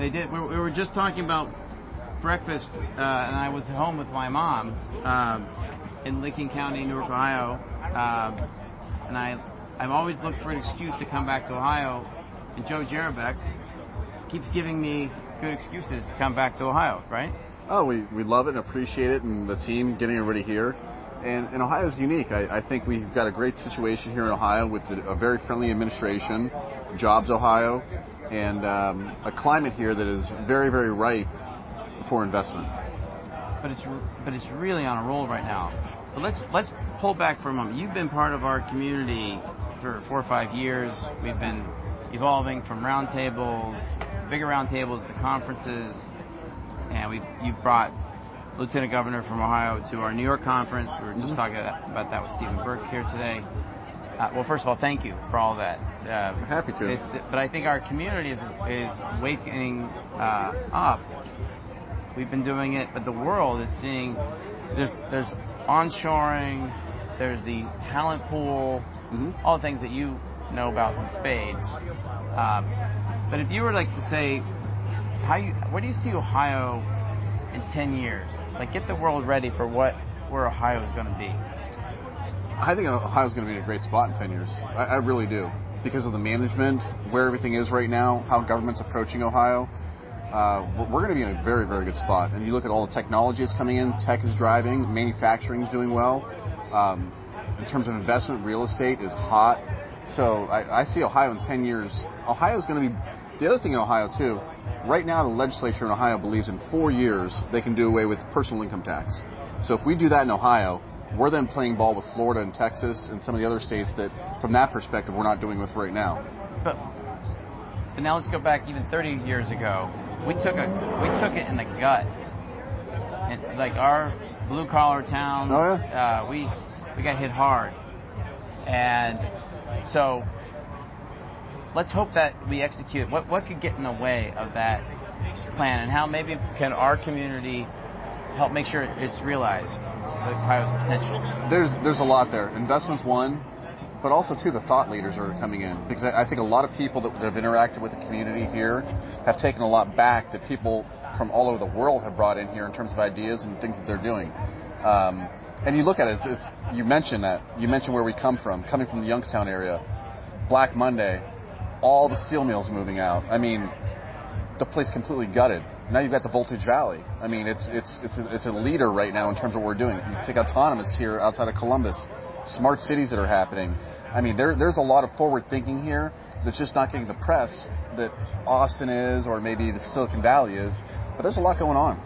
They did. We, we were just talking about breakfast, uh, and I was home with my mom uh, in Licking County, Newark, Ohio, uh, and I I've always looked for an excuse to come back to Ohio, and Joe Jerabek keeps giving me good excuses to come back to Ohio, right? Oh, we, we love it and appreciate it, and the team getting everybody here. And, and Ohio is unique. I, I think we've got a great situation here in Ohio with a very friendly administration, Jobs Ohio, and um, a climate here that is very, very ripe for investment. But it's but it's really on a roll right now. So let's let's pull back for a moment. You've been part of our community for four or five years. We've been evolving from roundtables, bigger roundtables to conferences, and we you've brought Lieutenant Governor from Ohio to our New York conference. We were just mm-hmm. talking about that with Stephen Burke here today. Uh, well, first of all, thank you for all that. Uh, happy to. But I think our community is, is waking uh, up. We've been doing it, but the world is seeing there's there's onshoring, there's the talent pool, mm-hmm. all the things that you know about in spades. Um, but if you were like to say, how you where do you see Ohio in 10 years? Like, get the world ready for what where Ohio is going to be. I think Ohio's going to be in a great spot in 10 years. I, I really do. Because of the management, where everything is right now, how government's approaching Ohio, uh, we're, going to be in a very, very good spot. And you look at all the technology that's coming in, tech is driving, manufacturing is doing well. Um, in terms of investment, real estate is hot. So I, I see Ohio in 10 years. Ohio is going to be the other thing in Ohio too. Right now, the legislature in Ohio believes in four years they can do away with personal income tax. So if we do that in Ohio, we're then playing ball with Florida and Texas and some of the other states that, from that perspective, we're not doing with right now. But, but now let's go back even 30 years ago. We took a we took it in the gut. And like our blue collar towns, oh, yeah? uh, we we got hit hard, and so let's hope that we execute. What what could get in the way of that plan, and how maybe can our community help make sure it's realized, the Ohio's potential? There's there's a lot there. Investments one, but also too the thought leaders are coming in because I, I think a lot of people that have interacted with the community here have taken a lot back that people from all over the world have brought in here in terms of ideas and things that they're doing. Um, and you look at it, it's, it's, you mentioned that you mentioned where we come from, coming from the Youngstown area. Black Monday, all the steel mills moving out. I mean, the place completely gutted. Now you've got the Voltage Valley. I mean, it's it's it's a, it's a leader right now in terms of what we're doing. You take autonomous here outside of Columbus, smart cities that are happening. I mean, there there's a lot of forward thinking here that's just not getting the press that Austin is or maybe the Silicon Valley is. But there's a lot going on.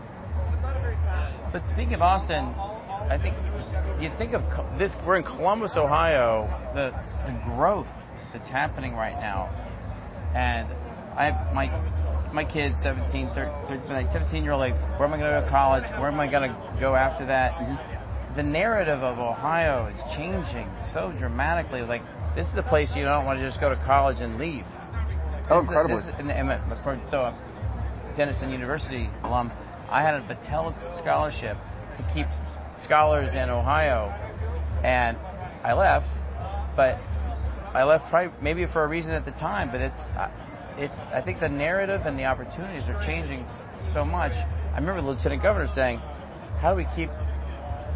But speaking of Austin, I think you think of this. We're in Columbus, Ohio. The the growth that's happening right now and I my my kids, 17, 13, 17 year old, like, where am I going to go to college? Where am I going to go after that? Mm-hmm. The narrative of Ohio is changing so dramatically. Like, this is a place you don't want to just go to college and leave. Oh, incredible. and, and, so, uh, Denison University alum, I had a Battelle scholarship to keep scholars in Ohio, and I left, but I left probably maybe for a reason at the time, but it's uh, it's I think the narrative and the opportunities are changing so much. I remember the lieutenant governor saying, "How do we keep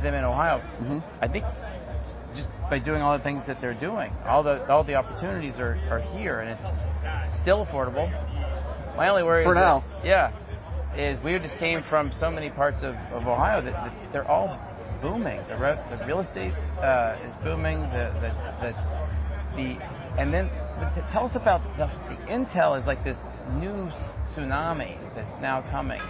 them in Ohio?" Mm-hmm. I think just by doing all the things that they're doing, all the all the opportunities are, are here, and it's still affordable. My only worry for now, that, yeah, is we just came from so many parts of, of Ohio that, that they're all booming. The, re- the real estate uh, is booming. The, the, the the and then tell us about the, intel is like this new tsunami that's now coming.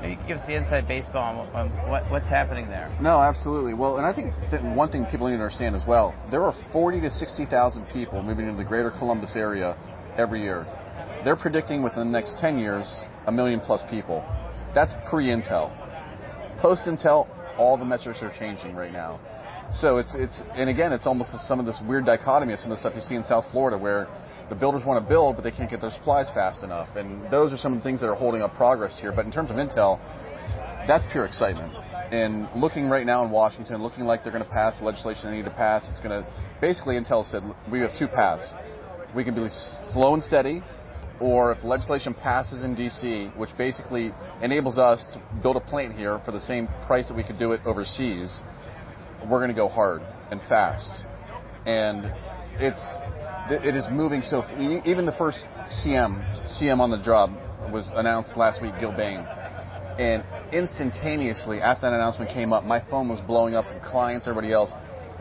Maybe you could give us the inside baseball on, on what, what's happening there. No, absolutely. Well, and I think that one thing people need to understand as well, there are 40 to 60,000 people moving into the greater Columbus area every year. They're predicting within the next 10 years a million plus people. That's pre-Intel. Post-Intel, all the metrics are changing right now. So it's it's and again it's almost some of this weird dichotomy of some of the stuff you see in South Florida where the builders want to build but they can't get their supplies fast enough and those are some of the things that are holding up progress here. But in terms of Intel, that's pure excitement. And looking right now in Washington, looking like they're going to pass the legislation they need to pass, it's going to basically Intel said we have two paths. We can be slow and steady, or if the legislation passes in DC, which basically enables us to build a plant here for the same price that we could do it overseas, we're going to go hard and fast. And it's it is moving so. Even the first CM CM on the job was announced last week, Gilbane, and instantaneously after that announcement came up, my phone was blowing up from clients, everybody else.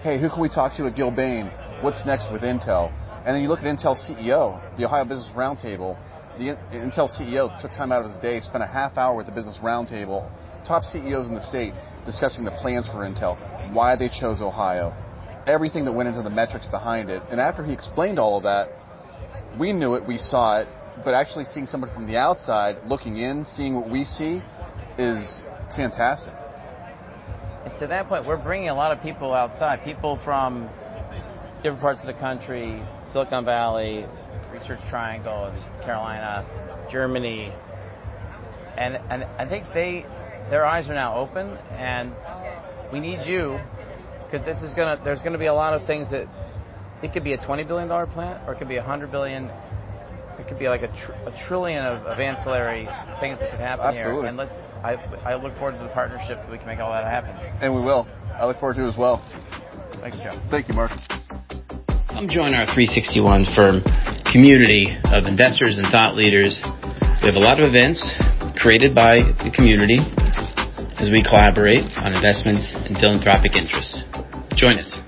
Hey, who can we talk to at Gilbane? What's next with Intel? And then you look at Intel CEO, the Ohio Business Roundtable. The Intel CEO took time out of his day, spent a half hour with the Business Roundtable, top CEOs in the state, discussing the plans for Intel, why they chose Ohio, everything that went into the metrics behind it. And after he explained all of that, we knew it, we saw it, but actually seeing somebody from the outside looking in, seeing what we see, is fantastic. And to that point, we're bringing a lot of people outside, people from different parts of the country, Silicon Valley, Research Triangle, Carolina, Germany, and and I think they their eyes are now open, and we need you because this is gonna there's gonna be a lot of things that it could be a 20 billion dollar plant or it could be a 100 billion it could be like a, tr- a trillion of, of, ancillary things that could happen Absolutely. here. And let's, I, I look forward to the partnership that we can make all that happen. And we will. I look forward to it as well. Thanks, Joe. Thank you, Mark. Come join our 361 firm community of investors and thought leaders. We have a lot of events created by the community as we collaborate on investments and philanthropic interests. Join us.